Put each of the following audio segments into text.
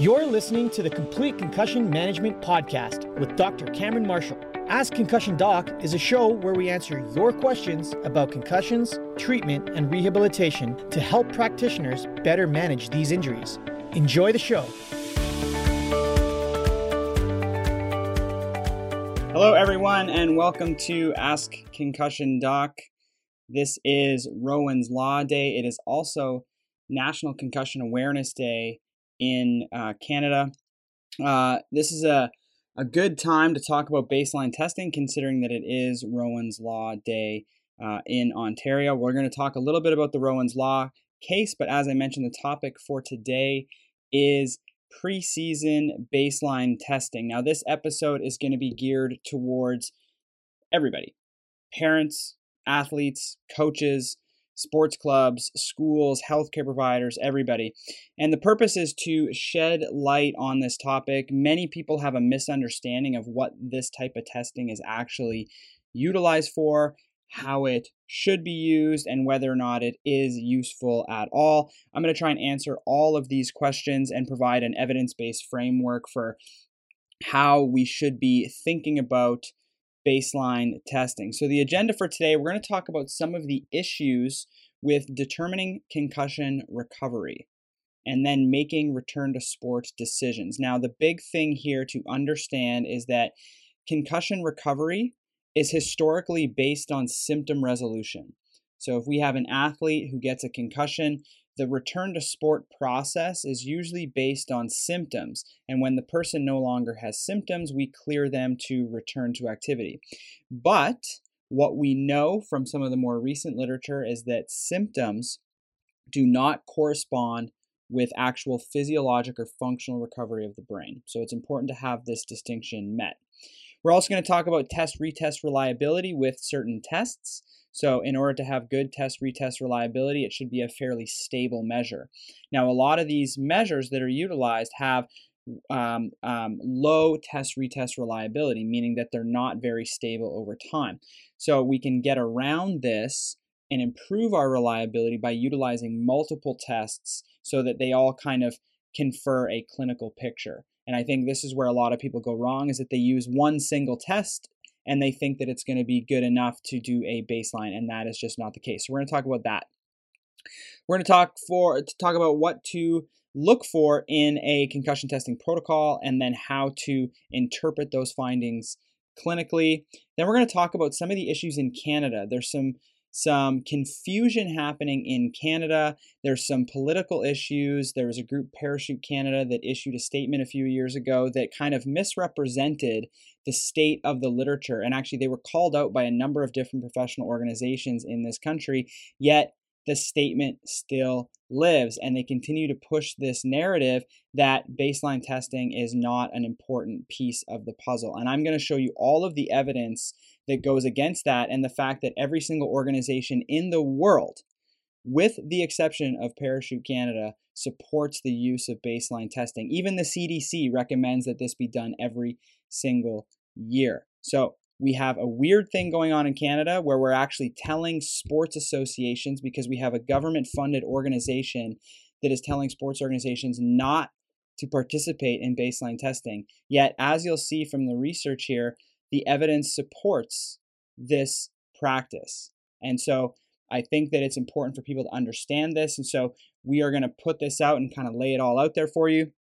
You're listening to the Complete Concussion Management Podcast with Dr. Cameron Marshall. Ask Concussion Doc is a show where we answer your questions about concussions, treatment, and rehabilitation to help practitioners better manage these injuries. Enjoy the show. Hello, everyone, and welcome to Ask Concussion Doc. This is Rowan's Law Day. It is also National Concussion Awareness Day in uh, Canada. Uh, this is a, a good time to talk about baseline testing, considering that it is Rowan's Law Day uh, in Ontario. We're going to talk a little bit about the Rowan's Law case, but as I mentioned, the topic for today is preseason baseline testing. Now, this episode is going to be geared towards everybody parents, athletes, coaches, sports clubs, schools, healthcare providers, everybody. And the purpose is to shed light on this topic. Many people have a misunderstanding of what this type of testing is actually utilized for, how it should be used, and whether or not it is useful at all. I'm going to try and answer all of these questions and provide an evidence based framework for how we should be thinking about baseline testing. So, the agenda for today, we're going to talk about some of the issues with determining concussion recovery and then making return to sport decisions. Now, the big thing here to understand is that concussion recovery is historically based on symptom resolution. So, if we have an athlete who gets a concussion, the return to sport process is usually based on symptoms. And when the person no longer has symptoms, we clear them to return to activity. But what we know from some of the more recent literature is that symptoms do not correspond with actual physiologic or functional recovery of the brain. So it's important to have this distinction met. We're also going to talk about test retest reliability with certain tests. So, in order to have good test retest reliability, it should be a fairly stable measure. Now, a lot of these measures that are utilized have um, um, low test retest reliability, meaning that they're not very stable over time. So, we can get around this and improve our reliability by utilizing multiple tests so that they all kind of confer a clinical picture. And I think this is where a lot of people go wrong is that they use one single test and they think that it's going to be good enough to do a baseline, and that is just not the case. So we're going to talk about that. We're going to talk for to talk about what to look for in a concussion testing protocol, and then how to interpret those findings clinically. Then we're going to talk about some of the issues in Canada. There's some some confusion happening in Canada. There's some political issues. There was a group, Parachute Canada, that issued a statement a few years ago that kind of misrepresented the state of the literature. And actually, they were called out by a number of different professional organizations in this country, yet the statement still lives. And they continue to push this narrative that baseline testing is not an important piece of the puzzle. And I'm going to show you all of the evidence that goes against that and the fact that every single organization in the world, with the exception of Parachute Canada, supports the use of baseline testing. Even the CDC recommends that this be done every single year. So we have a weird thing going on in Canada where we're actually telling sports associations because we have a government funded organization that is telling sports organizations not to participate in baseline testing. Yet, as you'll see from the research here, the evidence supports this practice. And so I think that it's important for people to understand this. And so we are going to put this out and kind of lay it all out there for you.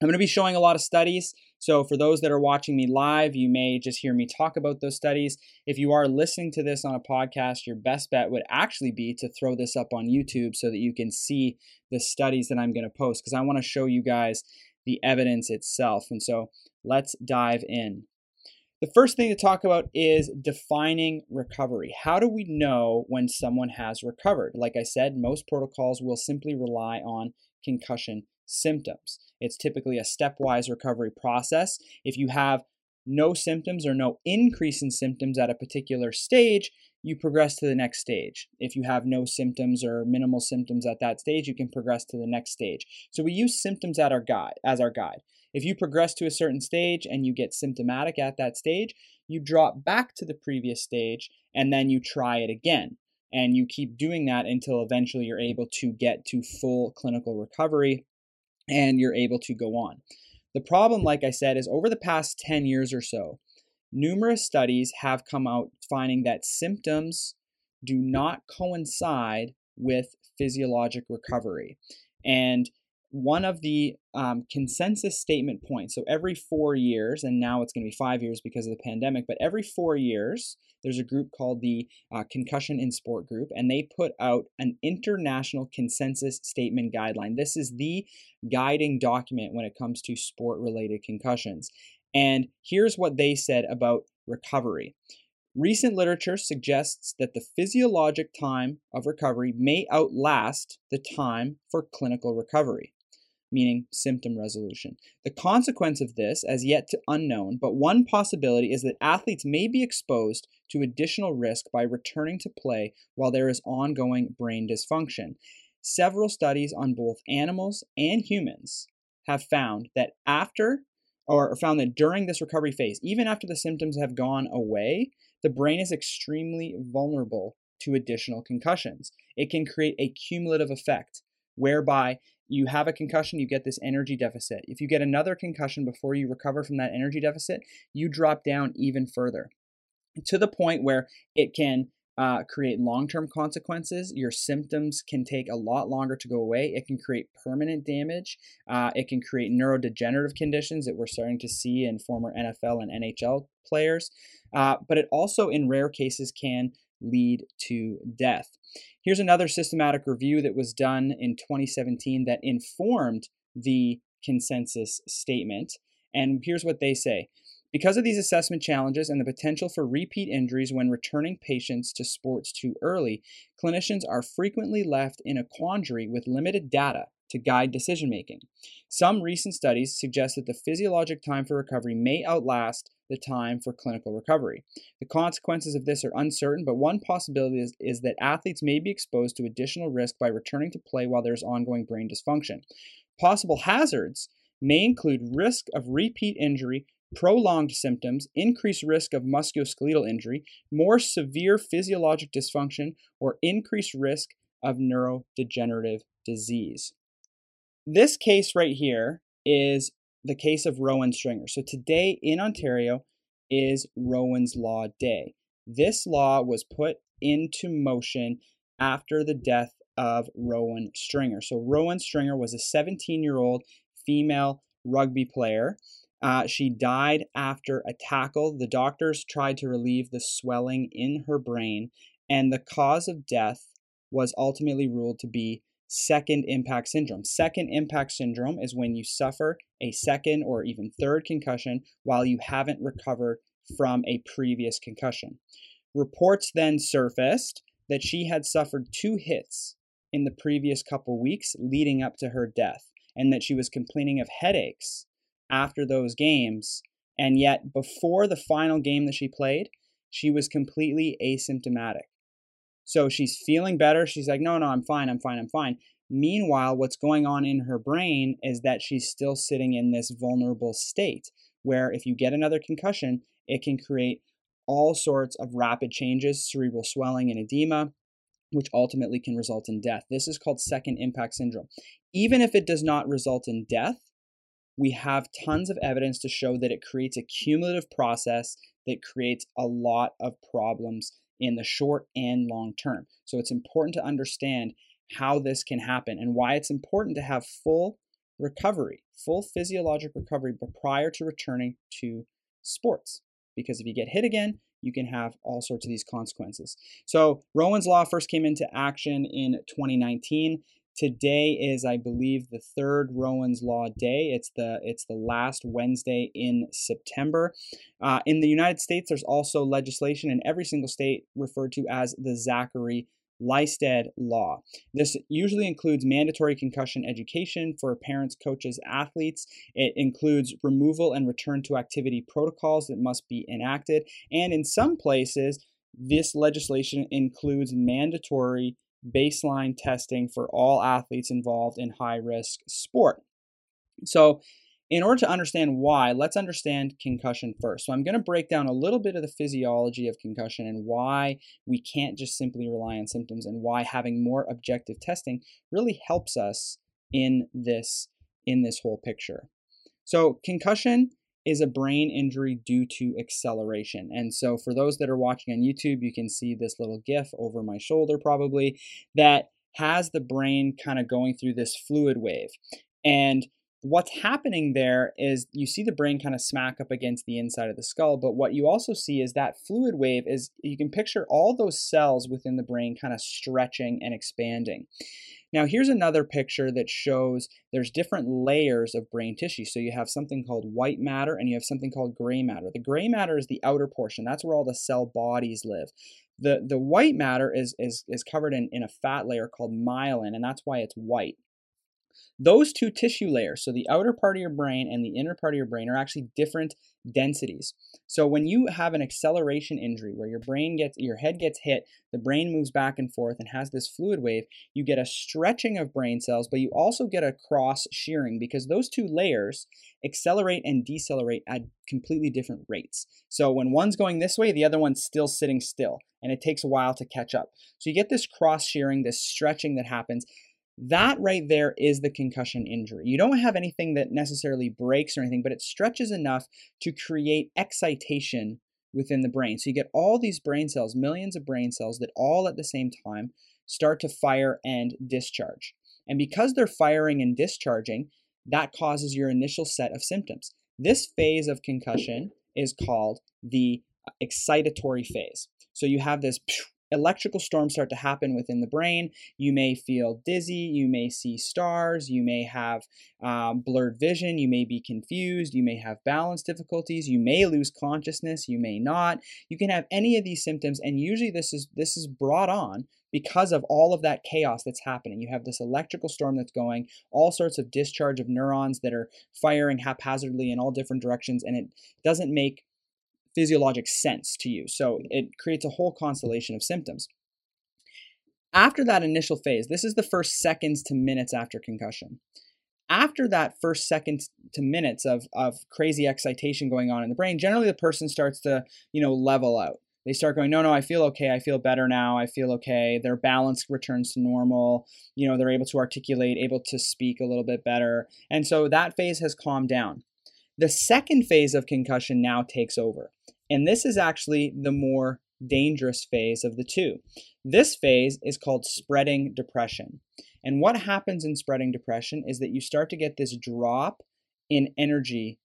I'm going to be showing a lot of studies. So, for those that are watching me live, you may just hear me talk about those studies. If you are listening to this on a podcast, your best bet would actually be to throw this up on YouTube so that you can see the studies that I'm going to post because I want to show you guys the evidence itself. And so, let's dive in. The first thing to talk about is defining recovery. How do we know when someone has recovered? Like I said, most protocols will simply rely on concussion symptoms. It's typically a stepwise recovery process. If you have no symptoms or no increase in symptoms at a particular stage, you progress to the next stage. If you have no symptoms or minimal symptoms at that stage, you can progress to the next stage. So we use symptoms at our guide as our guide. If you progress to a certain stage and you get symptomatic at that stage, you drop back to the previous stage and then you try it again. And you keep doing that until eventually you're able to get to full clinical recovery and you're able to go on. The problem, like I said, is over the past 10 years or so, numerous studies have come out finding that symptoms do not coincide with physiologic recovery. And one of the um, consensus statement points, so every four years, and now it's going to be five years because of the pandemic, but every four years, there's a group called the uh, Concussion in Sport Group, and they put out an international consensus statement guideline. This is the guiding document when it comes to sport related concussions. And here's what they said about recovery. Recent literature suggests that the physiologic time of recovery may outlast the time for clinical recovery, meaning symptom resolution. The consequence of this, as yet unknown, but one possibility is that athletes may be exposed to additional risk by returning to play while there is ongoing brain dysfunction. Several studies on both animals and humans have found that after or found that during this recovery phase, even after the symptoms have gone away, the brain is extremely vulnerable to additional concussions. It can create a cumulative effect whereby you have a concussion, you get this energy deficit. If you get another concussion before you recover from that energy deficit, you drop down even further to the point where it can uh, create long term consequences. Your symptoms can take a lot longer to go away. It can create permanent damage. Uh, it can create neurodegenerative conditions that we're starting to see in former NFL and NHL players. Uh, but it also, in rare cases, can lead to death. Here's another systematic review that was done in 2017 that informed the consensus statement. And here's what they say because of these assessment challenges and the potential for repeat injuries when returning patients to sports too early, clinicians are frequently left in a quandary with limited data to guide decision making. Some recent studies suggest that the physiologic time for recovery may outlast the time for clinical recovery. The consequences of this are uncertain, but one possibility is, is that athletes may be exposed to additional risk by returning to play while there's ongoing brain dysfunction. Possible hazards may include risk of repeat injury prolonged symptoms, increased risk of musculoskeletal injury, more severe physiologic dysfunction, or increased risk of neurodegenerative disease. This case right here is the case of Rowan Stringer. So today in Ontario is Rowan's Law Day. This law was put into motion after the death of Rowan Stringer. So Rowan Stringer was a 17 year old female rugby player uh, she died after a tackle. The doctors tried to relieve the swelling in her brain, and the cause of death was ultimately ruled to be second impact syndrome. Second impact syndrome is when you suffer a second or even third concussion while you haven't recovered from a previous concussion. Reports then surfaced that she had suffered two hits in the previous couple weeks leading up to her death and that she was complaining of headaches after those games. And yet, before the final game that she played, she was completely asymptomatic. So she's feeling better. She's like, no, no, I'm fine, I'm fine, I'm fine. Meanwhile, what's going on in her brain is that she's still sitting in this vulnerable state where if you get another concussion, it can create all sorts of rapid changes, cerebral swelling and edema, which ultimately can result in death. This is called second impact syndrome. Even if it does not result in death, we have tons of evidence to show that it creates a cumulative process that creates a lot of problems in the short and long term. So it's important to understand how this can happen and why it's important to have full recovery, full physiologic recovery prior to returning to sports. Because if you get hit again, you can have all sorts of these consequences. So, Rowan's Law first came into action in 2019. Today is, I believe, the third Rowan's Law Day. It's the it's the last Wednesday in September. Uh, in the United States, there's also legislation in every single state referred to as the Zachary Lystedt Law. This usually includes mandatory concussion education for parents, coaches, athletes. It includes removal and return to activity protocols that must be enacted. And in some places, this legislation includes mandatory baseline testing for all athletes involved in high risk sport. So, in order to understand why, let's understand concussion first. So, I'm going to break down a little bit of the physiology of concussion and why we can't just simply rely on symptoms and why having more objective testing really helps us in this in this whole picture. So, concussion is a brain injury due to acceleration. And so, for those that are watching on YouTube, you can see this little GIF over my shoulder probably that has the brain kind of going through this fluid wave. And what's happening there is you see the brain kind of smack up against the inside of the skull, but what you also see is that fluid wave is you can picture all those cells within the brain kind of stretching and expanding. Now, here's another picture that shows there's different layers of brain tissue. So you have something called white matter and you have something called gray matter. The gray matter is the outer portion. That's where all the cell bodies live. The, the white matter is, is, is covered in, in a fat layer called myelin, and that's why it's white. Those two tissue layers, so the outer part of your brain and the inner part of your brain, are actually different densities. So when you have an acceleration injury where your brain gets your head gets hit, the brain moves back and forth and has this fluid wave, you get a stretching of brain cells, but you also get a cross shearing because those two layers accelerate and decelerate at completely different rates. So when one's going this way, the other one's still sitting still, and it takes a while to catch up. So you get this cross shearing, this stretching that happens. That right there is the concussion injury. You don't have anything that necessarily breaks or anything, but it stretches enough to create excitation within the brain. So you get all these brain cells, millions of brain cells that all at the same time start to fire and discharge. And because they're firing and discharging, that causes your initial set of symptoms. This phase of concussion is called the excitatory phase. So you have this electrical storms start to happen within the brain. You may feel dizzy, you may see stars, you may have um, blurred vision, you may be confused, you may have balance difficulties, you may lose consciousness, you may not. You can have any of these symptoms, and usually this is this is brought on because of all of that chaos that's happening. You have this electrical storm that's going, all sorts of discharge of neurons that are firing haphazardly in all different directions, and it doesn't make physiologic sense to you. So it creates a whole constellation of symptoms. After that initial phase, this is the first seconds to minutes after concussion. After that first seconds to minutes of, of crazy excitation going on in the brain, generally the person starts to, you know, level out. They start going, no, no, I feel okay. I feel better now. I feel okay. Their balance returns to normal. You know, they're able to articulate, able to speak a little bit better. And so that phase has calmed down. The second phase of concussion now takes over. And this is actually the more dangerous phase of the two. This phase is called spreading depression. And what happens in spreading depression is that you start to get this drop in energy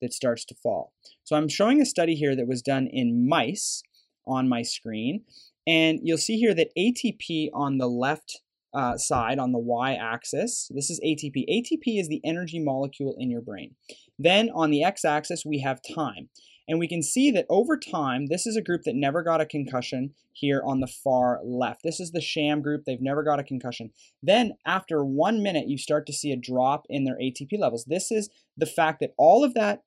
that starts to fall. So I'm showing a study here that was done in mice on my screen. And you'll see here that ATP on the left uh, side on the y axis. This is ATP. ATP is the energy molecule in your brain. Then on the x axis, we have time. And we can see that over time, this is a group that never got a concussion here on the far left. This is the sham group. They've never got a concussion. Then after one minute, you start to see a drop in their ATP levels. This is the fact that all of that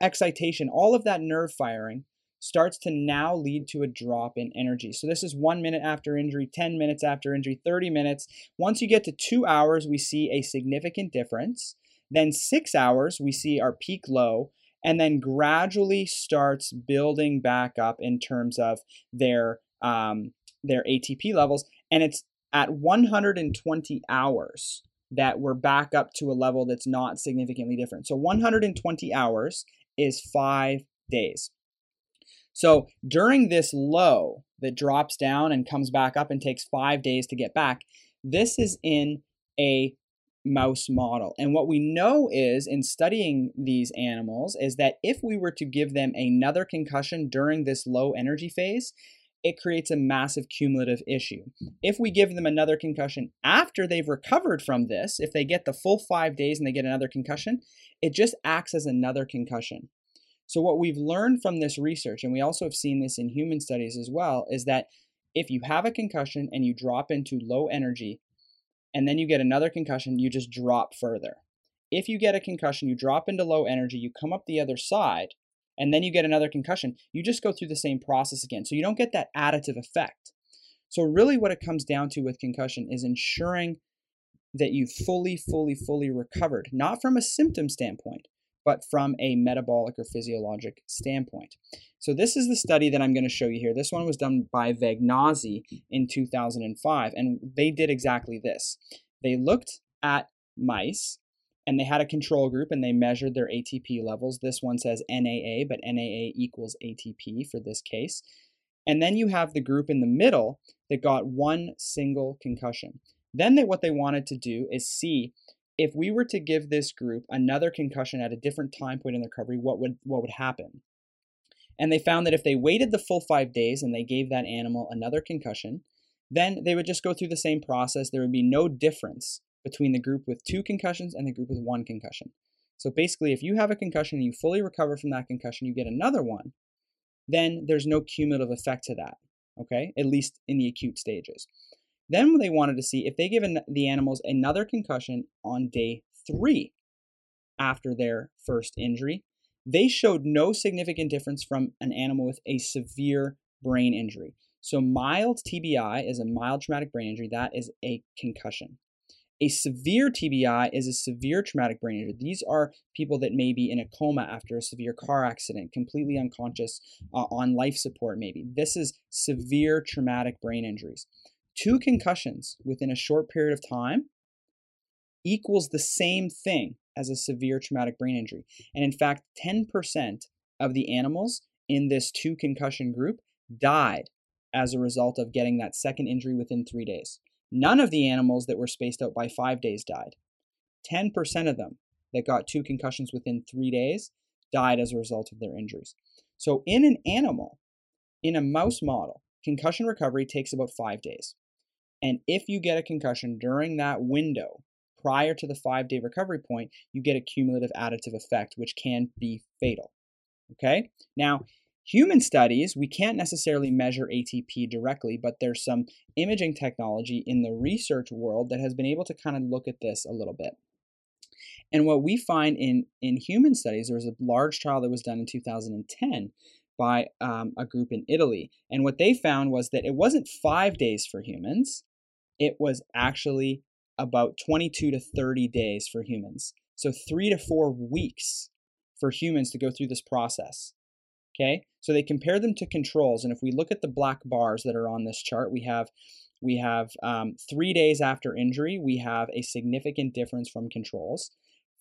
excitation, all of that nerve firing starts to now lead to a drop in energy. So this is one minute after injury, 10 minutes after injury, 30 minutes. Once you get to two hours, we see a significant difference. Then six hours, we see our peak low and then gradually starts building back up in terms of their um, their ATP levels. And it's at 120 hours that we're back up to a level that's not significantly different. So 120 hours is five days. So during this low that drops down and comes back up and takes five days to get back, this is in a mouse model. And what we know is in studying these animals is that if we were to give them another concussion during this low energy phase, it creates a massive cumulative issue. If we give them another concussion after they've recovered from this, if they get the full five days and they get another concussion, it just acts as another concussion. So, what we've learned from this research, and we also have seen this in human studies as well, is that if you have a concussion and you drop into low energy, and then you get another concussion, you just drop further. If you get a concussion, you drop into low energy, you come up the other side, and then you get another concussion, you just go through the same process again. So you don't get that additive effect. So, really, what it comes down to with concussion is ensuring that you fully, fully, fully recovered, not from a symptom standpoint, but from a metabolic or physiologic standpoint. So this is the study that I'm going to show you here. This one was done by Vagnozzi in 2005, and they did exactly this. They looked at mice and they had a control group and they measured their ATP levels. This one says NAA, but NAA equals ATP for this case. And then you have the group in the middle that got one single concussion. Then they, what they wanted to do is see if we were to give this group another concussion at a different time point in recovery, what would what would happen? And they found that if they waited the full five days and they gave that animal another concussion, then they would just go through the same process. There would be no difference between the group with two concussions and the group with one concussion. So basically, if you have a concussion and you fully recover from that concussion, you get another one, then there's no cumulative effect to that, okay? At least in the acute stages. Then they wanted to see if they give the animals another concussion on day three after their first injury, they showed no significant difference from an animal with a severe brain injury. So, mild TBI is a mild traumatic brain injury, that is a concussion. A severe TBI is a severe traumatic brain injury. These are people that may be in a coma after a severe car accident, completely unconscious, uh, on life support, maybe. This is severe traumatic brain injuries. Two concussions within a short period of time equals the same thing as a severe traumatic brain injury. And in fact, 10% of the animals in this two concussion group died as a result of getting that second injury within three days. None of the animals that were spaced out by five days died. 10% of them that got two concussions within three days died as a result of their injuries. So, in an animal, in a mouse model, concussion recovery takes about five days. And if you get a concussion during that window prior to the five day recovery point, you get a cumulative additive effect, which can be fatal. Okay? Now, human studies, we can't necessarily measure ATP directly, but there's some imaging technology in the research world that has been able to kind of look at this a little bit. And what we find in, in human studies, there was a large trial that was done in 2010 by um, a group in Italy. And what they found was that it wasn't five days for humans, it was actually about 22 to 30 days for humans. So, three to four weeks for humans to go through this process. Okay, so they compare them to controls, and if we look at the black bars that are on this chart, we have we have um, three days after injury, we have a significant difference from controls.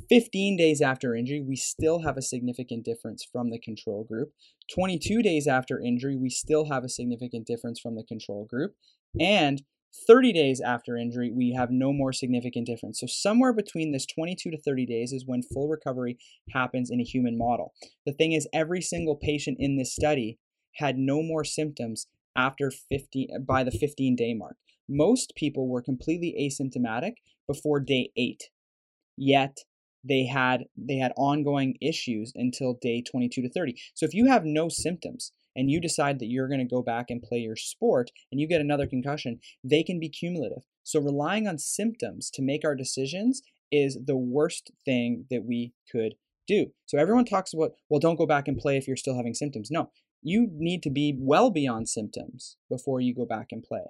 15 days after injury, we still have a significant difference from the control group. 22 days after injury, we still have a significant difference from the control group. And 30 days after injury, we have no more significant difference. So, somewhere between this 22 to 30 days is when full recovery happens in a human model. The thing is, every single patient in this study had no more symptoms after 15 by the 15 day mark. Most people were completely asymptomatic before day 8. Yet they had they had ongoing issues until day 22 to 30. So if you have no symptoms, and you decide that you're going to go back and play your sport and you get another concussion, they can be cumulative. So relying on symptoms to make our decisions is the worst thing that we could do. So everyone talks about, well, don't go back and play if you're still having symptoms. No, you need to be well beyond symptoms before you go back and play.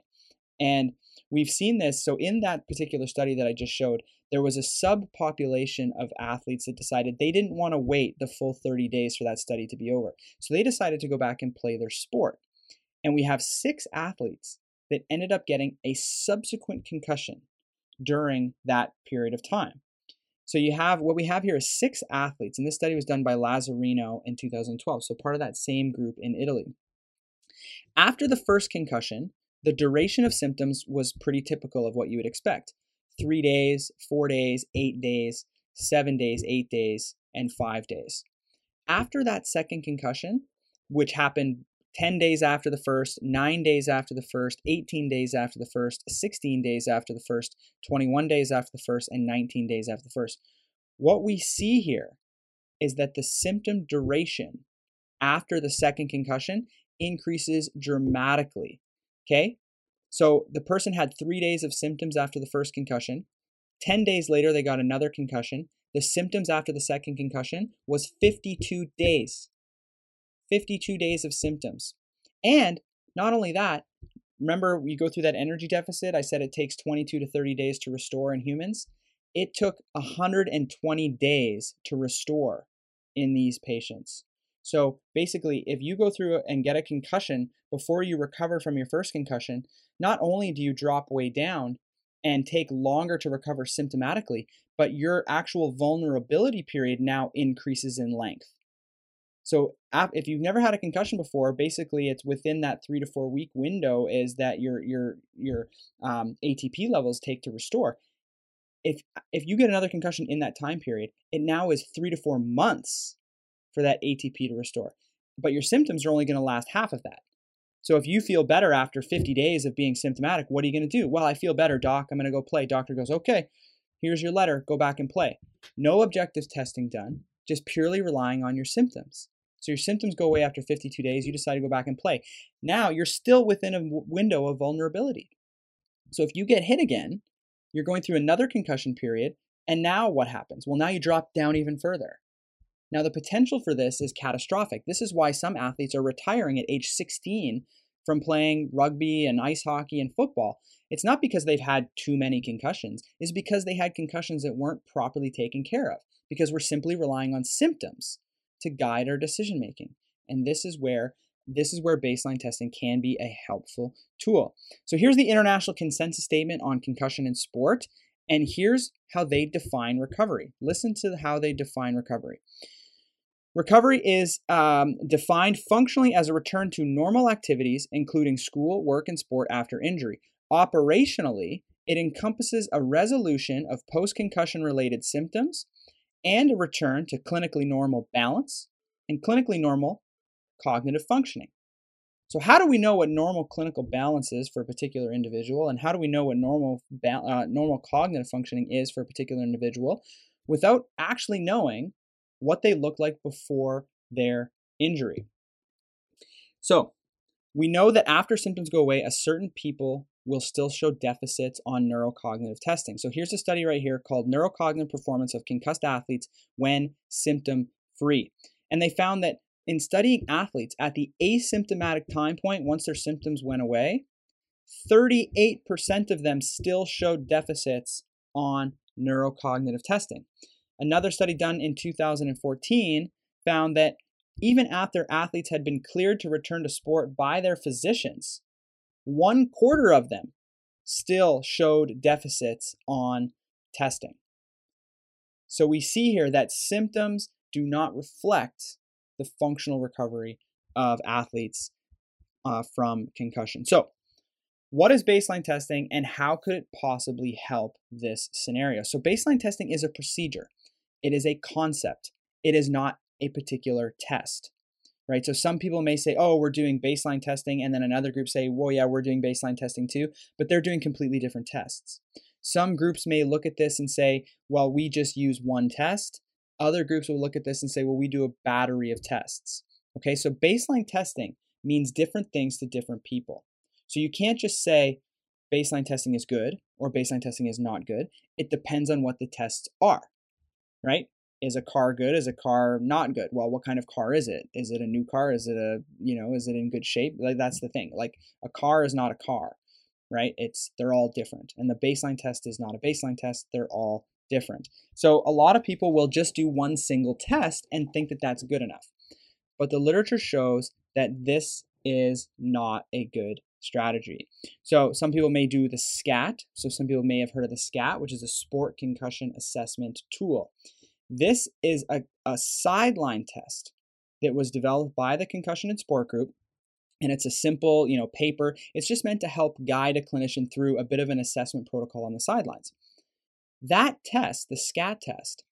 And we've seen this. So, in that particular study that I just showed, there was a subpopulation of athletes that decided they didn't want to wait the full 30 days for that study to be over. So, they decided to go back and play their sport. And we have six athletes that ended up getting a subsequent concussion during that period of time. So you have what we have here is six athletes, and this study was done by Lazzarino in 2012, so part of that same group in Italy. After the first concussion, the duration of symptoms was pretty typical of what you would expect three days, four days, eight days, seven days, eight days, and five days. After that second concussion, which happened 10 days after the first, 9 days after the first, 18 days after the first, 16 days after the first, 21 days after the first, and 19 days after the first. What we see here is that the symptom duration after the second concussion increases dramatically Okay. So the person had three days of symptoms after the first concussion. 10 days later, they got another concussion. The symptoms after the second concussion was 52 days. 52 days of symptoms. And not only that, remember we go through that energy deficit? I said it takes 22 to 30 days to restore in humans. It took 120 days to restore in these patients. So basically, if you go through and get a concussion before you recover from your first concussion, not only do you drop way down and take longer to recover symptomatically, but your actual vulnerability period now increases in length. So if you've never had a concussion before, basically it's within that three to four week window is that your your your um, ATP levels take to restore. If if you get another concussion in that time period, it now is three to four months for that ATP to restore. But your symptoms are only going to last half of that. So if you feel better after 50 days of being symptomatic, what are you going to do? Well, I feel better, doc. I'm going to go play. Doctor goes, okay, here's your letter. Go back and play. No objective testing done, just purely relying on your symptoms. So your symptoms go away after 52 days. You decide to go back and play. Now you're still within a window of vulnerability. So if you get hit again, you're going through another concussion period. And now what happens? Well, now you drop down even further. Now, the potential for this is catastrophic. This is why some athletes are retiring at age 16 from playing rugby and ice hockey and football. It's not because they've had too many concussions, it's because they had concussions that weren't properly taken care of, because we're simply relying on symptoms to guide our decision making. And this is where this is where baseline testing can be a helpful tool. So here's the international consensus statement on concussion in sport, and here's how they define recovery. Listen to how they define recovery. Recovery is um, defined functionally as a return to normal activities, including school, work, and sport after injury. Operationally, it encompasses a resolution of post concussion related symptoms and a return to clinically normal balance and clinically normal cognitive functioning. So, how do we know what normal clinical balance is for a particular individual, and how do we know what normal uh, normal cognitive functioning is for a particular individual, without actually knowing what they look like before their injury. So, we know that after symptoms go away, a certain people will still show deficits on neurocognitive testing. So, here's a study right here called Neurocognitive Performance of Concussed Athletes When Symptom Free. And they found that in studying athletes at the asymptomatic time point, once their symptoms went away, 38% of them still showed deficits on neurocognitive testing. Another study done in 2014 found that even after athletes had been cleared to return to sport by their physicians, one quarter of them still showed deficits on testing. So we see here that symptoms do not reflect the functional recovery of athletes uh, from concussion. So what is baseline testing and how could it possibly help this scenario? So, baseline testing is a procedure. It is a concept. It is not a particular test, right? So some people may say, oh, we're doing baseline testing. And then another group say, well, yeah, we're doing baseline testing too. But they're doing completely different tests. Some groups may look at this and say, well, we just use one test. Other groups will look at this and say, well, we do a battery of tests. Okay, so baseline testing means different things to different people. So you can't just say baseline testing is good or baseline testing is not good. It depends on what the tests are right? Is a car good? Is a car not good? Well, what kind of car is it? Is it a new car? Is it a, you know, is it in good shape? Like that's the thing. Like a car is not a car, right? It's they're all different. And the baseline test is not a baseline test. They're all different. So a lot of people will just do one single test and think that that's good enough. But the literature shows that this is not a good strategy. So some people may do the SCAT. So some people may have heard of the SCAT, which is a sport concussion assessment tool. This is a, a sideline test that was developed by the Concussion in Sport Group. And it's a simple, you know, paper. It's just meant to help guide a clinician through a bit of an assessment protocol on the sidelines. That test, the SCAT test,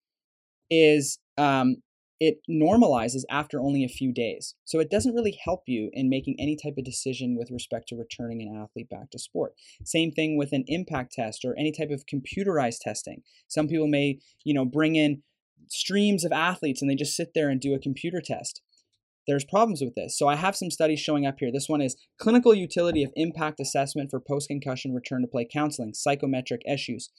is um, it normalizes after only a few days. So it doesn't really help you in making any type of decision with respect to returning an athlete back to sport. Same thing with an impact test or any type of computerized testing. Some people may, you know, bring in streams of athletes and they just sit there and do a computer test. There's problems with this. So I have some studies showing up here. This one is clinical utility of impact assessment for post-concussion return to play counseling, psychometric issues.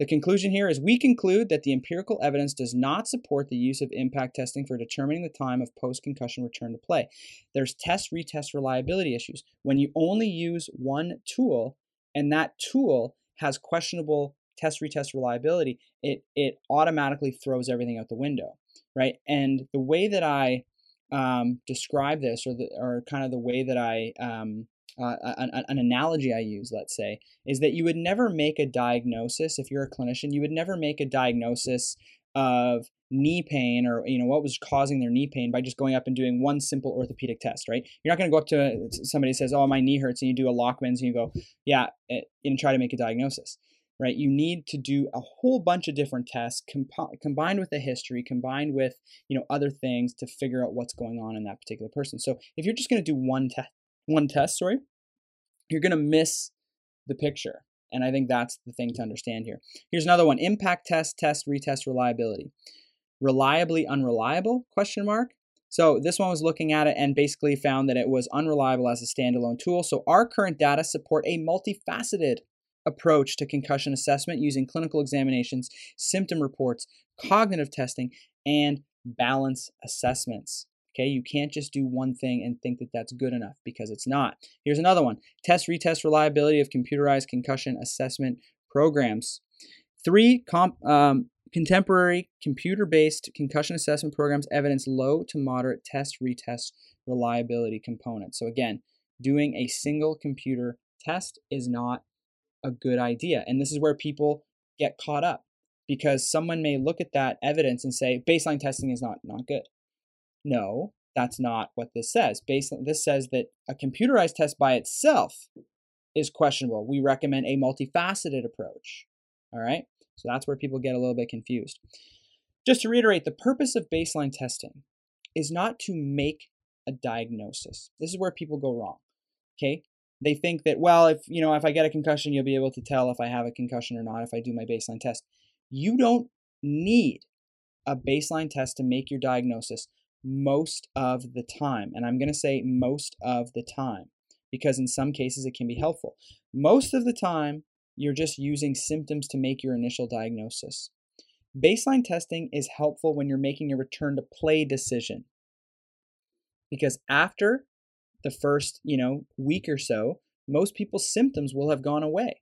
The conclusion here is we conclude that the empirical evidence does not support the use of impact testing for determining the time of post concussion return to play. There's test retest reliability issues. When you only use one tool and that tool has questionable test retest reliability, it it automatically throws everything out the window, right? And the way that I um, describe this, or the or kind of the way that I um, uh, an, an, analogy I use, let's say, is that you would never make a diagnosis if you're a clinician. You would never make a diagnosis of knee pain or you know what was causing their knee pain by just going up and doing one simple orthopedic test, right? You're not going to go up to somebody says, "Oh, my knee hurts," and you do a Lachman's and you go, "Yeah," eh, and try to make a diagnosis, right? You need to do a whole bunch of different tests combined with the history, combined with you know other things to figure out what's going on in that particular person. So if you're just going to do one test, one test, sorry, you're going to miss the picture. And I think that's the thing to understand here. Here's another one: impact test, test, retest reliability. Reliably unreliable? Question mark. So this one was looking at it and basically found that it was unreliable as a standalone tool. So our current data support a multifaceted approach to concussion assessment using clinical examinations, symptom reports, cognitive testing, and balance assessments. Okay, you can't just do one thing and think that that's good enough because it's not. Here's another one test retest reliability of computerized concussion assessment programs. Three, comp, um, contemporary computer based concussion assessment programs evidence low to moderate test retest reliability components. So, again, doing a single computer test is not a good idea. And this is where people get caught up because someone may look at that evidence and say baseline testing is not, not good. No, that's not what this says. Based this says that a computerized test by itself is questionable. We recommend a multifaceted approach. All right? So that's where people get a little bit confused. Just to reiterate, the purpose of baseline testing is not to make a diagnosis. This is where people go wrong. Okay? They think that, well, if you know, if I get a concussion, you'll be able to tell if I have a concussion or not if I do my baseline test. You don't need a baseline test to make your diagnosis most of the time. And I'm going to say most of the time because in some cases it can be helpful. Most of the time, you're just using symptoms to make your initial diagnosis. Baseline testing is helpful when you're making a return to play decision. Because after the first, you know, week or so, most people's symptoms will have gone away.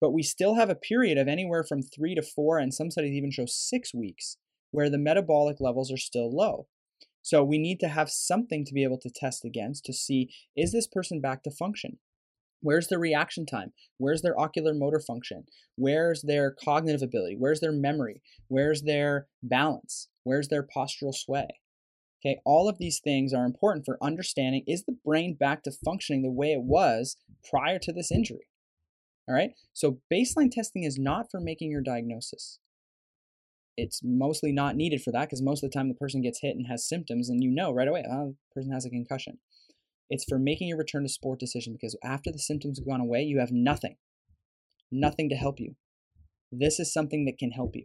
But we still have a period of anywhere from 3 to 4 and some studies even show 6 weeks where the metabolic levels are still low. So we need to have something to be able to test against to see is this person back to function? Where's their reaction time? Where's their ocular motor function? Where's their cognitive ability? Where's their memory? Where's their balance? Where's their postural sway? Okay, all of these things are important for understanding is the brain back to functioning the way it was prior to this injury? All right, so baseline testing is not for making your diagnosis it's mostly not needed for that because most of the time the person gets hit and has symptoms and you know right away, oh, the person has a concussion. It's for making a return to sport decision because after the symptoms have gone away, you have nothing, nothing to help you. This is something that can help you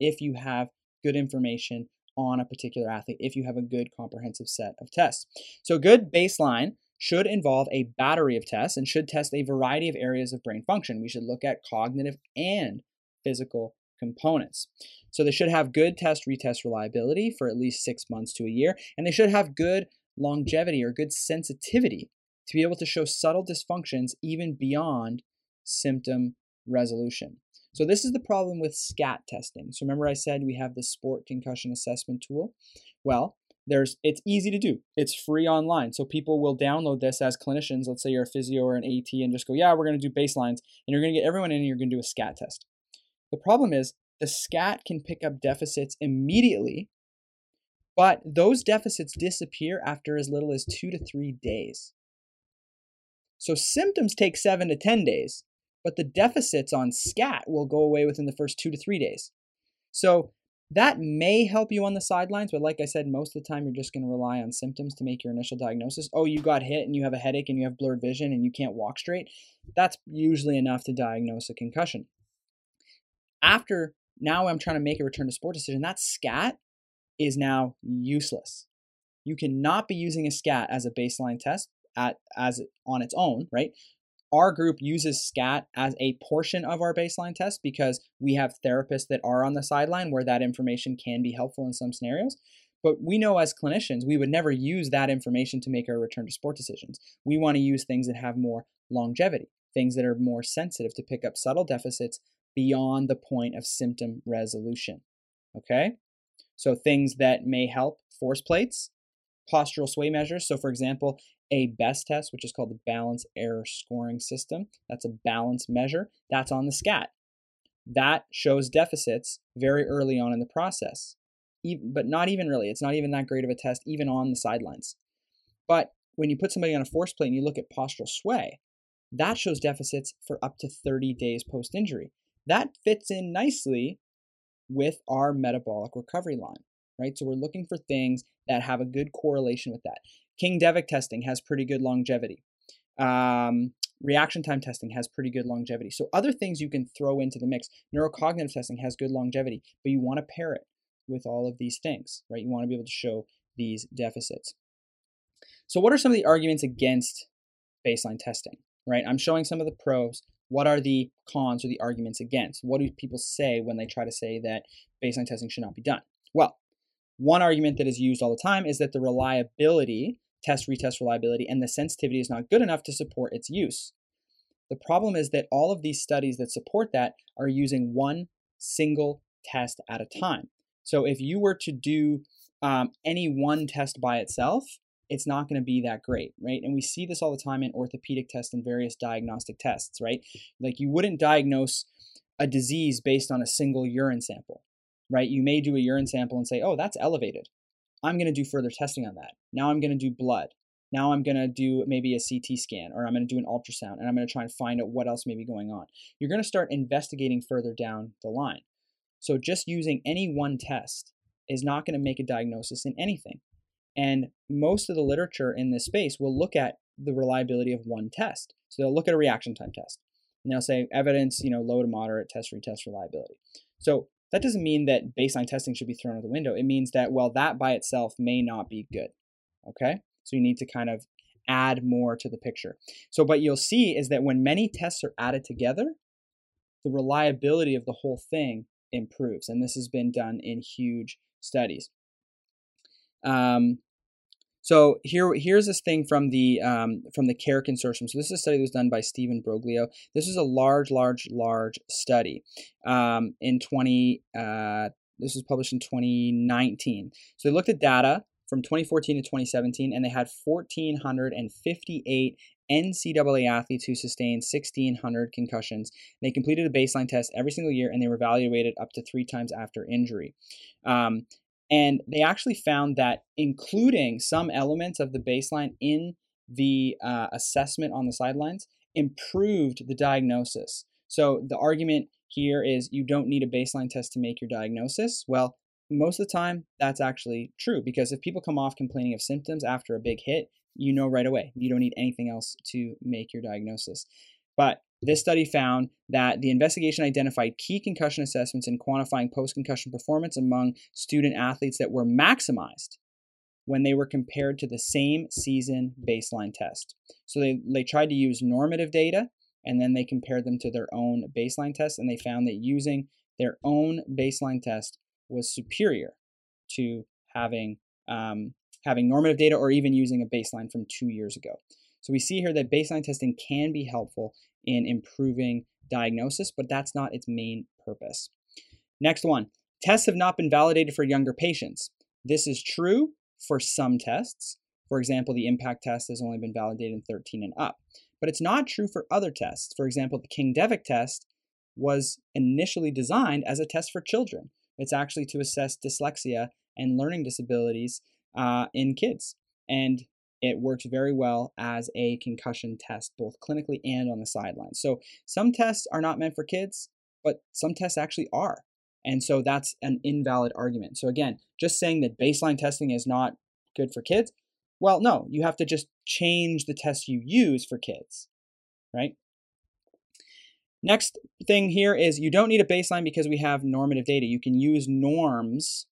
if you have good information on a particular athlete, if you have a good comprehensive set of tests. So, good baseline should involve a battery of tests and should test a variety of areas of brain function. We should look at cognitive and physical components. So they should have good test retest reliability for at least six months to a year, and they should have good longevity or good sensitivity to be able to show subtle dysfunctions even beyond symptom resolution. So this is the problem with SCAT testing. So remember I said we have the sport concussion assessment tool? Well, there's it's easy to do. It's free online. So people will download this as clinicians, let's say you're a physio or an AT and just go, "Yeah, we're going to do baselines." And you're going to get everyone in and you're going to do a SCAT test. The problem is the SCAT can pick up deficits immediately, but those deficits disappear after as little as two to three days. So symptoms take seven to 10 days, but the deficits on SCAT will go away within the first two to three days. So that may help you on the sidelines, but like I said, most of the time you're just going to rely on symptoms to make your initial diagnosis. Oh, you got hit and you have a headache and you have blurred vision and you can't walk straight. That's usually enough to diagnose a concussion after now I'm trying to make a return to sport decision, that SCAT is now useless. You cannot be using a SCAT as a baseline test at as on its own, right? Our group uses SCAT as a portion of our baseline test because we have therapists that are on the sideline where that information can be helpful in some scenarios. But we know as clinicians, we would never use that information to make our return to sport decisions. We want to use things that have more longevity, things that are more sensitive to pick up subtle deficits beyond the point of symptom resolution. Okay? So things that may help force plates, postural sway measures. So, for example, a BESS test, which is called the Balance Error Scoring System. That's a balance measure. That's on the SCAT. That shows deficits very early on in the process, but not even really. It's not even that great of a test, even on the sidelines. But when you put somebody on a force plate and you look at postural sway, that shows deficits for up to 30 days post injury. That fits in nicely with our metabolic recovery line, right? So we're looking for things that have a good correlation with that. King-Devick testing has pretty good longevity. Um, reaction time testing has pretty good longevity. So other things you can throw into the mix. Neurocognitive testing has good longevity, but you want to pair it with all of these things, right? You want to be able to show these deficits. So what are some of the arguments against baseline testing, right? I'm showing some of the pros. What are the cons or the arguments against? What do people say when they try to say that baseline testing should not be done? Well, one argument that is used all the time is that the reliability, test retest reliability, and the sensitivity is not good enough to support its use. The problem is that all of these studies that support that are using one single test at a time. So if you were to do um, any one test by itself, it's not going to be that great, right? And we see this all the time in orthopedic tests and various diagnostic tests, right? Like you wouldn't diagnose a disease based on a single urine sample, right? You may do a urine sample and say, oh, that's elevated. I'm going to do further testing on that. Now I'm going to do blood. Now I'm going to do maybe a CT scan or I'm going to do an ultrasound and I'm going to try and find out what else may be going on. You're going to start investigating further down the line. So just using any one test is not going to make a diagnosis in anything. And most of the literature in this space will look at the reliability of one test. So they'll look at a reaction time test and they'll say evidence, you know, low to moderate test retest reliability. So that doesn't mean that baseline testing should be thrown out the window. It means that, well, that by itself may not be good. Okay? So you need to kind of add more to the picture. So, what you'll see is that when many tests are added together, the reliability of the whole thing improves. And this has been done in huge studies. Um, so here, here's this thing from the um, from the CARE Consortium. So this is a study that was done by Steven Broglio. This is a large, large, large study um, in 20. Uh, this was published in 2019. So they looked at data from 2014 to 2017, and they had 1,458 NCAA athletes who sustained 1,600 concussions. They completed a baseline test every single year, and they were evaluated up to three times after injury. Um, and they actually found that including some elements of the baseline in the uh, assessment on the sidelines improved the diagnosis. So the argument here is you don't need a baseline test to make your diagnosis. Well, most of the time, that's actually true because if people come off complaining of symptoms after a big hit, you know right away. You don't need anything else to make your diagnosis. But this study found that the investigation identified key concussion assessments in quantifying post concussion performance among student athletes that were maximized when they were compared to the same season baseline test. So they, they tried to use normative data and then they compared them to their own baseline test and they found that using their own baseline test was superior to having um, having normative data or even using a baseline from two years ago. So we see here that baseline testing can be helpful in improving diagnosis, but that's not its main purpose. Next one tests have not been validated for younger patients. This is true for some tests. For example, the ImPACT test has only been validated in 13 and up. But it's not true for other tests. For example, the King-Devick test was initially designed as a test for children. It's actually to assess dyslexia and learning disabilities uh, in kids. And it works very well as a concussion test, both clinically and on the sidelines. So some tests are not meant for kids, but some tests actually are. And so that's an invalid argument. So again, just saying that baseline testing is not good for kids, well, no, you have to just change the tests you use for kids, right? Next thing here is you don't need a baseline because we have normative data. You can use norms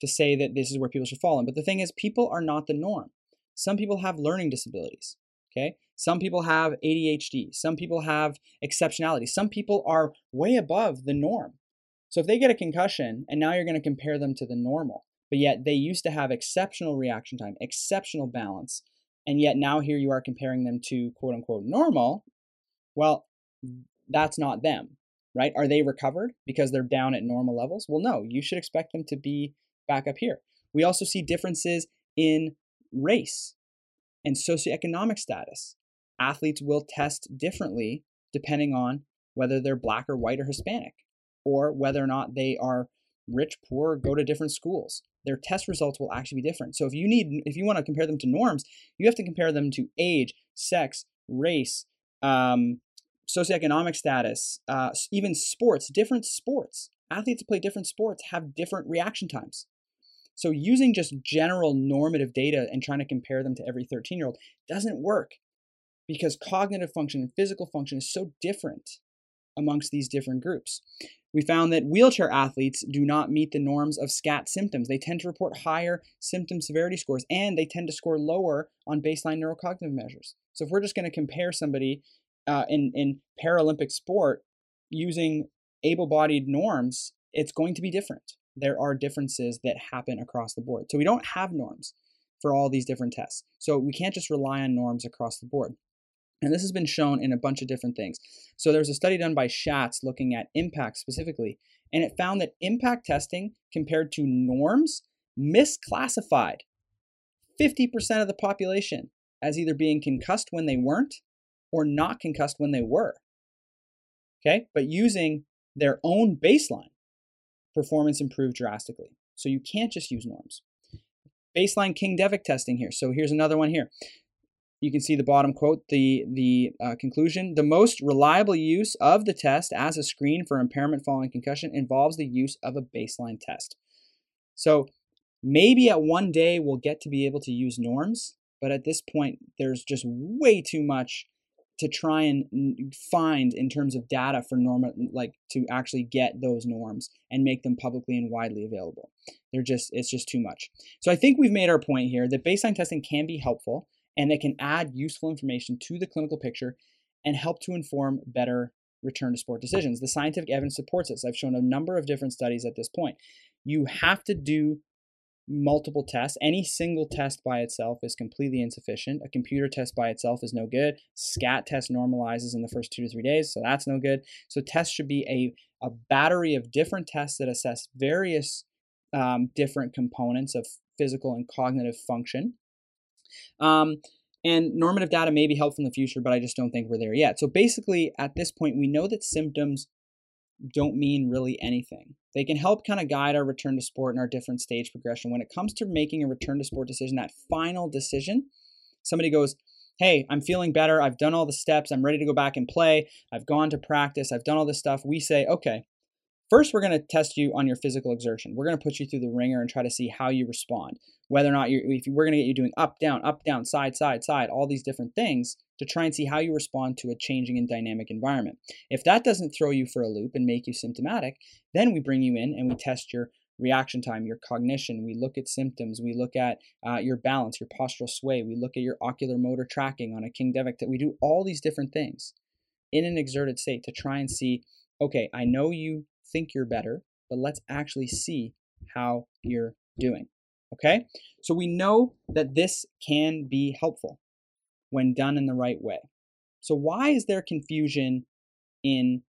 to say that this is where people should fall in. But the thing is, people are not the norm. Some people have learning disabilities. Okay. Some people have ADHD. Some people have exceptionality. Some people are way above the norm. So if they get a concussion and now you're going to compare them to the normal, but yet they used to have exceptional reaction time, exceptional balance, and yet now here you are comparing them to quote unquote normal, well, that's not them, right? Are they recovered because they're down at normal levels? Well, no, you should expect them to be back up here. We also see differences in race. and socioeconomic status. Athletes will test differently depending on whether they're black or white or Hispanic, or whether or not they are rich, poor, go to different schools. Their test results will actually be different. So if you need, if you want to compare them to norms, you have to compare them to age, sex, race, um, socioeconomic status, uh, even sports, different sports. Athletes play different sports have different reaction times. So using just general normative data and trying to compare them to every 13 year old doesn't work because cognitive function and physical function is so different amongst these different groups. We found that wheelchair athletes do not meet the norms of SCAT symptoms. They tend to report higher symptom severity scores and they tend to score lower on baseline neurocognitive measures. So if we're just going to compare somebody uh, in, in Paralympic sport using able bodied norms, it's going to be different. There are differences that happen across the board. So we don't have norms for all these different tests. So we can't just rely on norms across the board. And this has been shown in a bunch of different things. So there's a study done by Schatz looking at ImPACT specifically, and it found that ImPACT testing compared to norms misclassified 50% of the population as either being concussed when they weren't or not concussed when they were. Okay, but using their own baseline, performance improved drastically. So you can't just use norms. Baseline King-Devick testing here. So here's another one here you can see the bottom quote, the, the uh, conclusion. The most reliable use of the test as a screen for impairment following concussion involves the use of a baseline test. So maybe at one day we'll get to be able to use norms, but at this point, there's just way too much to try and find in terms of data for normal, like to actually get those norms and make them publicly and widely available. They're just, it's just too much. So I think we've made our point here that baseline testing can be helpful and it can add useful information to the clinical picture and help to inform better return to sport decisions. The scientific evidence supports this. I've shown a number of different studies at this point. You have to do multiple tests. Any single test by itself is completely insufficient. A computer test by itself is no good. SCAT test normalizes in the first two to three days, so that's no good. So tests should be a, a battery of different tests that assess various um, different components of physical and cognitive function um, and normative data may be helpful in the future, but I just don't think we're there yet. So basically, at this point, we know that symptoms don't mean really anything. They can help kind of guide our return to sport and our different stage progression. When it comes to making a return to sport decision, that final decision, somebody goes, Hey, I'm feeling better. I've done all the steps. I'm ready to go back and play. I've gone to practice. I've done all this stuff. We say, Okay, First, we're going to test you on your physical exertion. We're going to put you through the wringer and try to see how you respond. Whether or not you're, if we're going to get you doing up, down, up, down, side, side, side, all these different things to try and see how you respond to a changing and dynamic environment. If that doesn't throw you for a loop and make you symptomatic, then we bring you in and we test your reaction time, your cognition. We look at symptoms. We look at uh, your balance, your postural sway. We look at your ocular motor tracking on a King-Devick. That we do all these different things in an exerted state to try and see. Okay, I know you think you're better, but let's actually see how you're doing. Okay? So we know that this can be helpful when done in the right way. So, why is there confusion in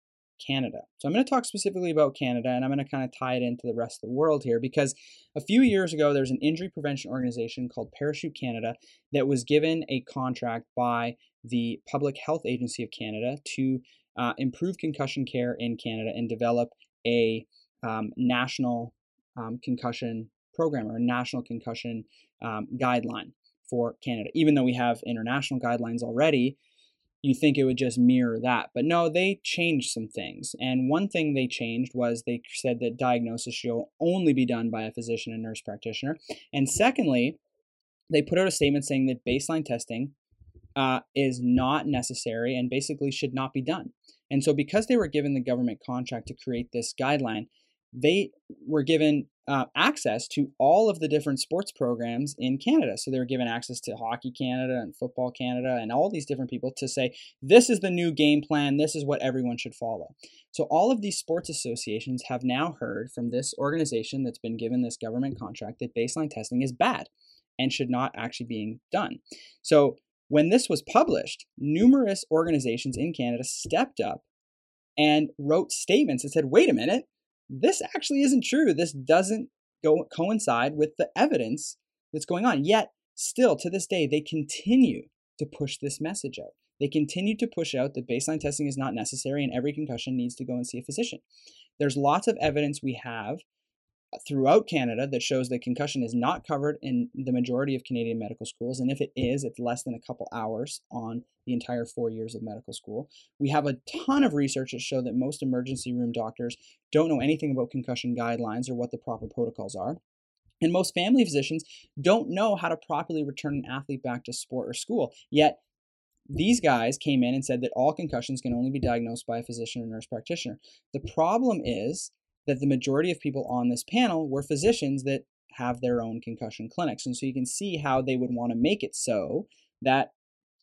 Canada? So, I'm going to talk specifically about Canada and I'm going to kind of tie it into the rest of the world here because a few years ago, there's an injury prevention organization called Parachute Canada that was given a contract by the Public Health Agency of Canada to uh, improve concussion care in Canada and develop a um, national um, concussion program or a national concussion um, guideline for Canada. Even though we have international guidelines already, you think it would just mirror that. But no, they changed some things. And one thing they changed was they said that diagnosis should only be done by a physician and nurse practitioner. And secondly, they put out a statement saying that baseline testing uh, is not necessary and basically should not be done. And so, because they were given the government contract to create this guideline, they were given uh, access to all of the different sports programs in Canada. So they were given access to Hockey Canada and Football Canada and all these different people to say, this is the new game plan, this is what everyone should follow. So all of these sports associations have now heard from this organization that's been given this government contract that baseline testing is bad and should not actually being done. So when this was published, numerous organizations in Canada stepped up and wrote statements that said, wait a minute, this actually isn't true. This doesn't go coincide with the evidence that's going on. Yet still to this day, they continue to push this message out. They continue to push out that baseline testing is not necessary and every concussion needs to go and see a physician. There's lots of evidence we have throughout Canada that shows that concussion is not covered in the majority of Canadian medical schools. And if it is, it's less than a couple hours on the entire four years of medical school. We have a ton of research that show that most emergency room doctors don't know anything about concussion guidelines or what the proper protocols are. And most family physicians don't know how to properly return an athlete back to sport or school. Yet, these guys came in and said that all concussions can only be diagnosed by a physician or nurse practitioner. The problem is that the majority of people on this panel were physicians that have their own concussion clinics. And so you can see how they would want to make it so that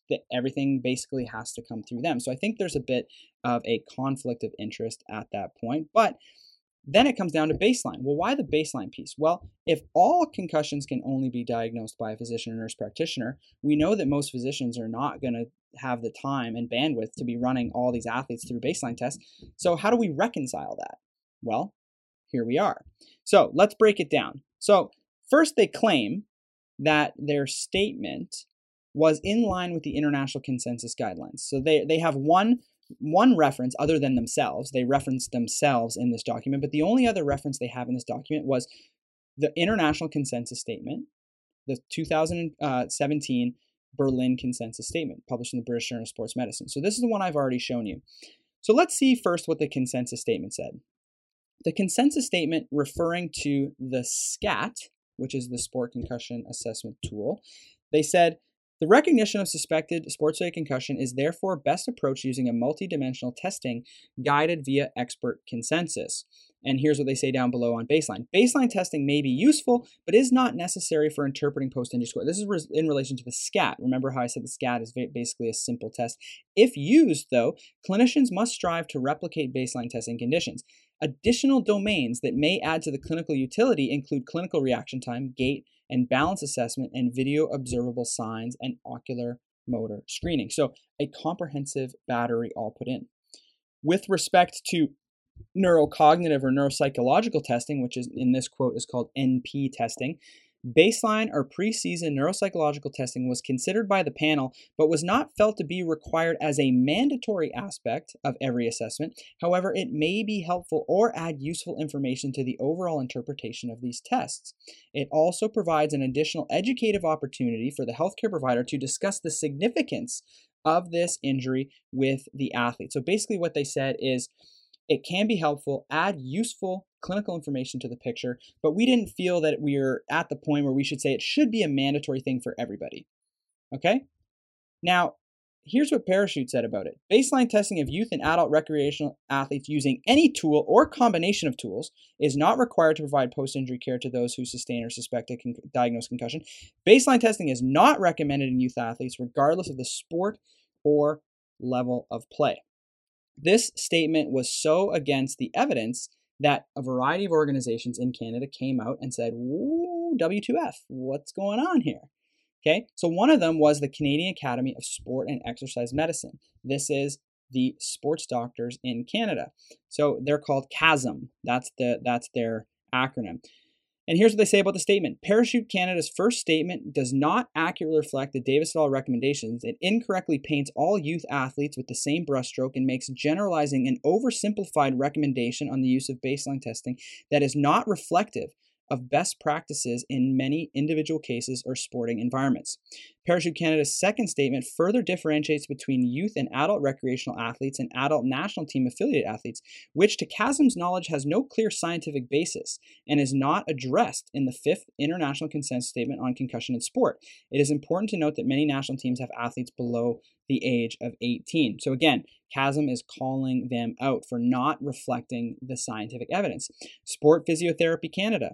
that everything basically has to come through them. So I think there's a bit of a conflict of interest at that point. But then it comes down to baseline. Well, why the baseline piece? Well, if all concussions can only be diagnosed by a physician or nurse practitioner, we know that most physicians are not going to have the time and bandwidth to be running all these athletes through baseline tests. So, how do we reconcile that? Well, here we are. So let's break it down. So, first, they claim that their statement was in line with the international consensus guidelines. So they, they have one one reference other than themselves. They reference themselves in this document, but the only other reference they have in this document was the international consensus statement, the 2017 uh, Berlin consensus statement published in the British Journal of Sports Medicine. So this is the one I've already shown you. So let's see first what the consensus statement said. The consensus statement referring to the SCAT, which is the Sport Concussion Assessment Tool, they said the recognition of suspected sports-related concussion is therefore best approached using a multidimensional testing guided via expert consensus. And here's what they say down below on baseline. Baseline testing may be useful, but is not necessary for interpreting post-injury score. This is in relation to the SCAT. Remember how I said the SCAT is basically a simple test. If used, though, clinicians must strive to replicate baseline testing conditions. Additional domains that may add to the clinical utility include clinical reaction time, gait, and balance assessment, and video observable signs and ocular motor screening. So, a comprehensive battery all put in. With respect to neurocognitive or neuropsychological testing, which is in this quote is called NP testing, Baseline or preseason neuropsychological testing was considered by the panel, but was not felt to be required as a mandatory aspect of every assessment. However, it may be helpful or add useful information to the overall interpretation of these tests. It also provides an additional educative opportunity for the healthcare provider to discuss the significance of this injury with the athlete. So basically, what they said is it can be helpful, add useful clinical information to the picture, but we didn't feel that we are at the point where we should say it should be a mandatory thing for everybody. Okay? Now, here's what Parachute said about it. Baseline testing of youth and adult recreational athletes using any tool or combination of tools is not required to provide post injury care to those who sustain or suspect a con- diagnosed concussion. Baseline testing is not recommended in youth athletes, regardless of the sport or level of play. This statement was so against the evidence that a variety of organizations in Canada came out and said, W2F, what's going on here? Okay, so one of them was the Canadian Academy of Sport and Exercise Medicine. This is the sports doctors in Canada. So they're called CASEM. That's the that's their acronym. And here's what they say about the statement. Parachute Canada's first statement does not accurately reflect the Davis et al. recommendations. It incorrectly paints all youth athletes with the same brushstroke and makes generalizing an oversimplified recommendation on the use of baseline testing that is not reflective of best practices in many individual cases or sporting environments. Parachute Canada's second statement further differentiates between youth and adult recreational athletes and adult national team affiliate athletes, which to CASEM's knowledge has no clear scientific basis and is not addressed in the fifth International Consensus Statement on Concussion in Sport. It is important to note that many national teams have athletes below the age of 18. So again, CASEM is calling them out for not reflecting the scientific evidence. Sport Physiotherapy Canada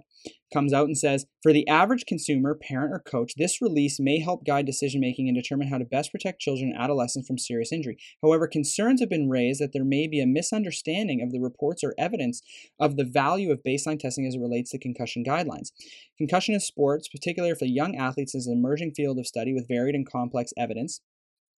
comes out and says For the average consumer, parent, or coach, this release may help guide decision making and determine how to best protect children and adolescents from serious injury. However, concerns have been raised that there may be a misunderstanding of the reports or evidence of the value of baseline testing as it relates to concussion guidelines. Concussion in sports, particularly for young athletes, is an emerging field of study with varied and complex evidence.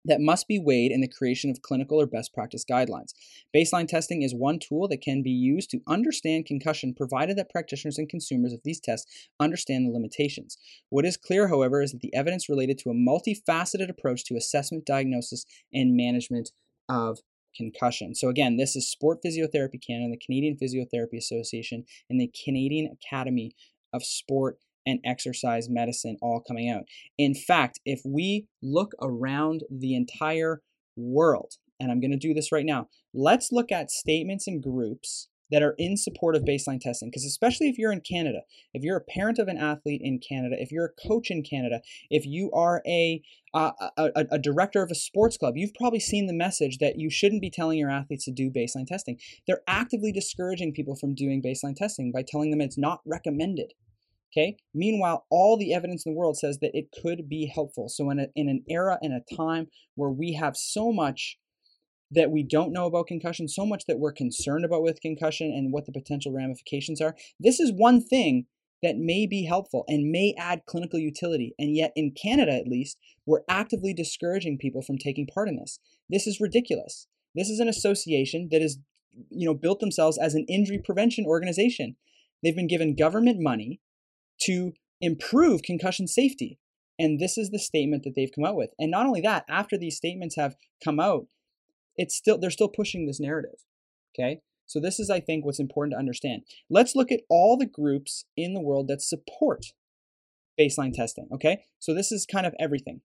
That must be weighed in the creation of clinical or best practice guidelines. Baseline testing is one tool that can be used to understand concussion, provided that practitioners and consumers of these tests understand the limitations. What is clear, however, is that the evidence related to a multifaceted approach to assessment, diagnosis, and management of concussion. So, again, this is Sport Physiotherapy Canada, the Canadian Physiotherapy Association, and the Canadian Academy of Sport and exercise medicine all coming out. In fact, if we look around the entire world, and I'm going to do this right now, let's look at statements and groups that are in support of baseline testing. Because, especially if you're in Canada, if you're a parent of an athlete in Canada, if you're a coach in Canada, if you are a, a, a director of a sports club, you've probably seen the message that you shouldn't be telling your athletes to do baseline testing. They're actively discouraging people from doing baseline testing by telling them it's not recommended. Okay. Meanwhile, all the evidence in the world says that it could be helpful. So, in, a, in an era and a time where we have so much that we don't know about concussion, so much that we're concerned about with concussion and what the potential ramifications are, this is one thing that may be helpful and may add clinical utility. And yet, in Canada at least, we're actively discouraging people from taking part in this. This is ridiculous. This is an association that is, you know, built themselves as an injury prevention organization. They've been given government money to improve concussion safety. And this is the statement that they've come out with. And not only that, after these statements have come out, it's still they're still pushing this narrative. Okay? So this is I think what's important to understand. Let's look at all the groups in the world that support baseline testing, okay? So this is kind of everything.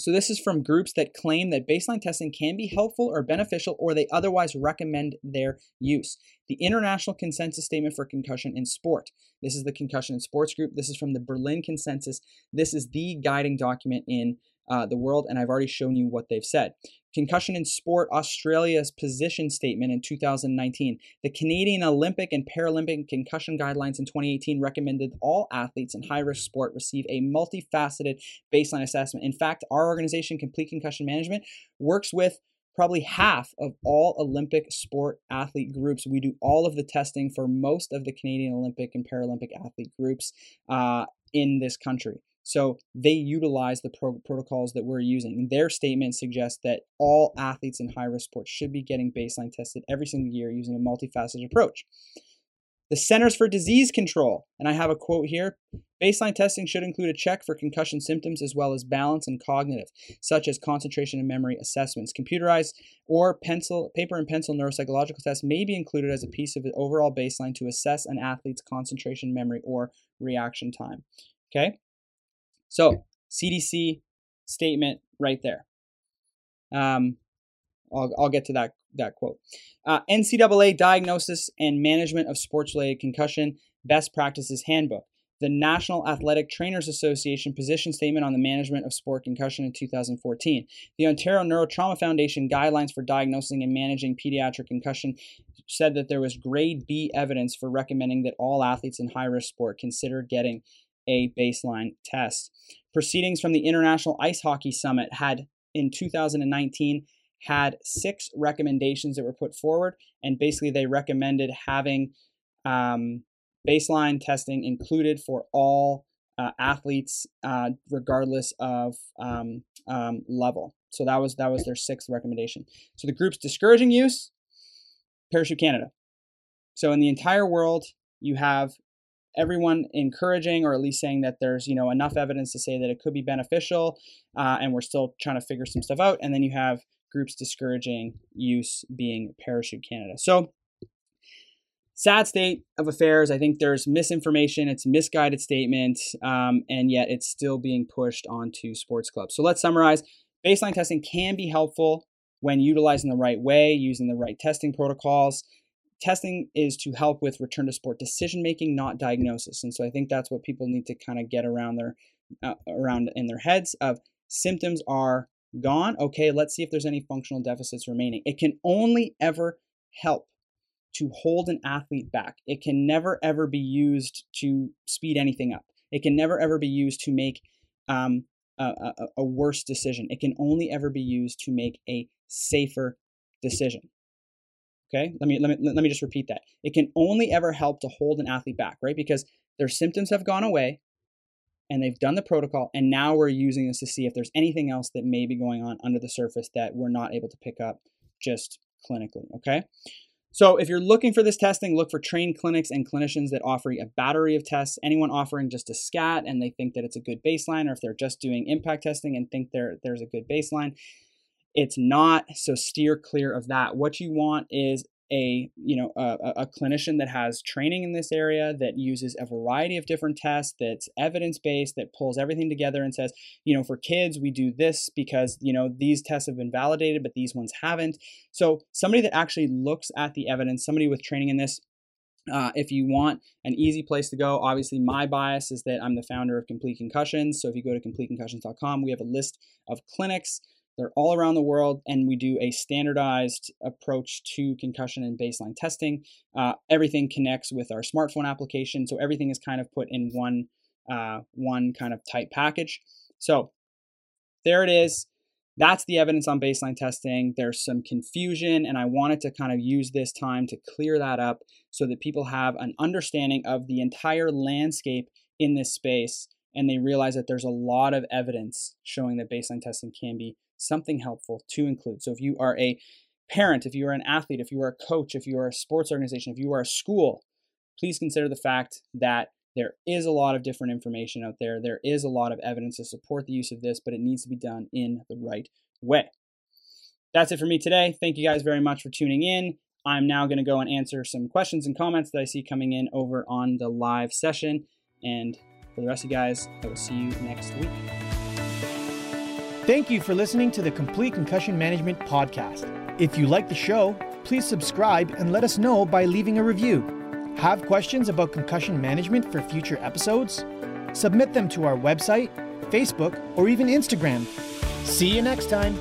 So this is from groups that claim that baseline testing can be helpful or beneficial or they otherwise recommend their use. The International Consensus Statement for Concussion in Sport. This is the Concussion in Sports group. This is from the Berlin Consensus. This is the guiding document in uh, the world, and I've already shown you what they've said. Concussion in Sport Australia's position statement in 2019. The Canadian Olympic and Paralympic concussion guidelines in 2018 recommended all athletes in high risk sport receive a multifaceted baseline assessment. In fact, our organization, Complete Concussion Management, works with probably half of all Olympic sport athlete groups. We do all of the testing for most of the Canadian Olympic and Paralympic athlete groups uh, in this country. So they utilize the pro- protocols that we're using. And their statement suggests that all athletes in high risk sports should be getting baseline tested every single year using a multifaceted approach. The Centers for Disease Control, and I have a quote here baseline testing should include a check for concussion symptoms as well as balance and cognitive, such as concentration and memory assessments. Computerized or pencil, paper and pencil neuropsychological tests may be included as a piece of the overall baseline to assess an athlete's concentration, memory, or reaction time. Okay? So CDC statement right there. Um, I'll, I'll get to that that quote. Uh, NCAA diagnosis and management of sports-related concussion best practices handbook. The National Athletic Trainers Association position statement on the management of sport concussion in 2014. The Ontario Neurotrauma Foundation guidelines for diagnosing and managing pediatric concussion said that there was grade B evidence for recommending that all athletes in high risk sport consider getting a baseline test. Proceedings from the International Ice Hockey Summit had in 2019 had six recommendations that were put forward, and basically they recommended having um, baseline testing included for all uh, athletes, uh, regardless of um, um, level. So that was that was their sixth recommendation. So the group's discouraging use, Parachute Canada. So in the entire world, you have everyone encouraging or at least saying that there's you know enough evidence to say that it could be beneficial uh, and we're still trying to figure some stuff out. And then you have groups discouraging use being Parachute Canada. So sad state of affairs. I think there's misinformation. It's misguided statement um, and yet it's still being pushed onto sports clubs. So let's summarize. Baseline testing can be helpful when utilizing the right way using the right testing protocols testing is to help with return to sport decision making, not diagnosis. And so I think that's what people need to kind of get around their uh, around in their heads of symptoms are gone. Okay, let's see if there's any functional deficits remaining. It can only ever help to hold an athlete back. It can never ever be used to speed anything up. It can never ever be used to make um, a, a, a worse decision. It can only ever be used to make a safer decision. Okay, let me, let me let me just repeat that. It can only ever help to hold an athlete back, right? Because their symptoms have gone away, and they've done the protocol, and now we're using this to see if there's anything else that may be going on under the surface that we're not able to pick up just clinically. Okay. So if you're looking for this testing, look for trained clinics and clinicians that offer a battery of tests. Anyone offering just a SCAT and they think that it's a good baseline, or if they're just doing ImPACT testing and think there there's a good baseline, it's not. So steer clear of that. What you want is a you know a, a, clinician that has training in this area that uses a variety of different tests that's evidence based that pulls everything together and says you know for kids we do this because you know these tests have been validated but these ones haven't so somebody that actually looks at the evidence somebody with training in this uh, if you want an easy place to go, obviously my bias is that I'm the founder of Complete Concussions. So if you go to completeconcussions.com, we have a list of clinics they're all around the world, and we do a standardized approach to concussion and baseline testing. Uh, everything connects with our smartphone application, so everything is kind of put in one uh, one kind of tight package. So there it is. That's the evidence on baseline testing. There's some confusion, and I wanted to kind of use this time to clear that up so that people have an understanding of the entire landscape in this space and they realize that there's a lot of evidence showing that baseline testing can be something helpful to include. So if you are a parent, if you are an athlete, if you are a coach, if you are a sports organization, if you are a school, please consider the fact that there is a lot of different information out there. There is a lot of evidence to support the use of this, but it needs to be done in the right way. That's it for me today. Thank you guys very much for tuning in. I'm now going to go and answer some questions and comments that I see coming in over on the live session. And for the rest of you guys, I will see you next week. Thank you for listening to the Complete Concussion Management Podcast. If you like the show, please subscribe and let us know by leaving a review. Have questions about concussion management for future episodes? Submit them to our website, Facebook, or even Instagram. See you next time.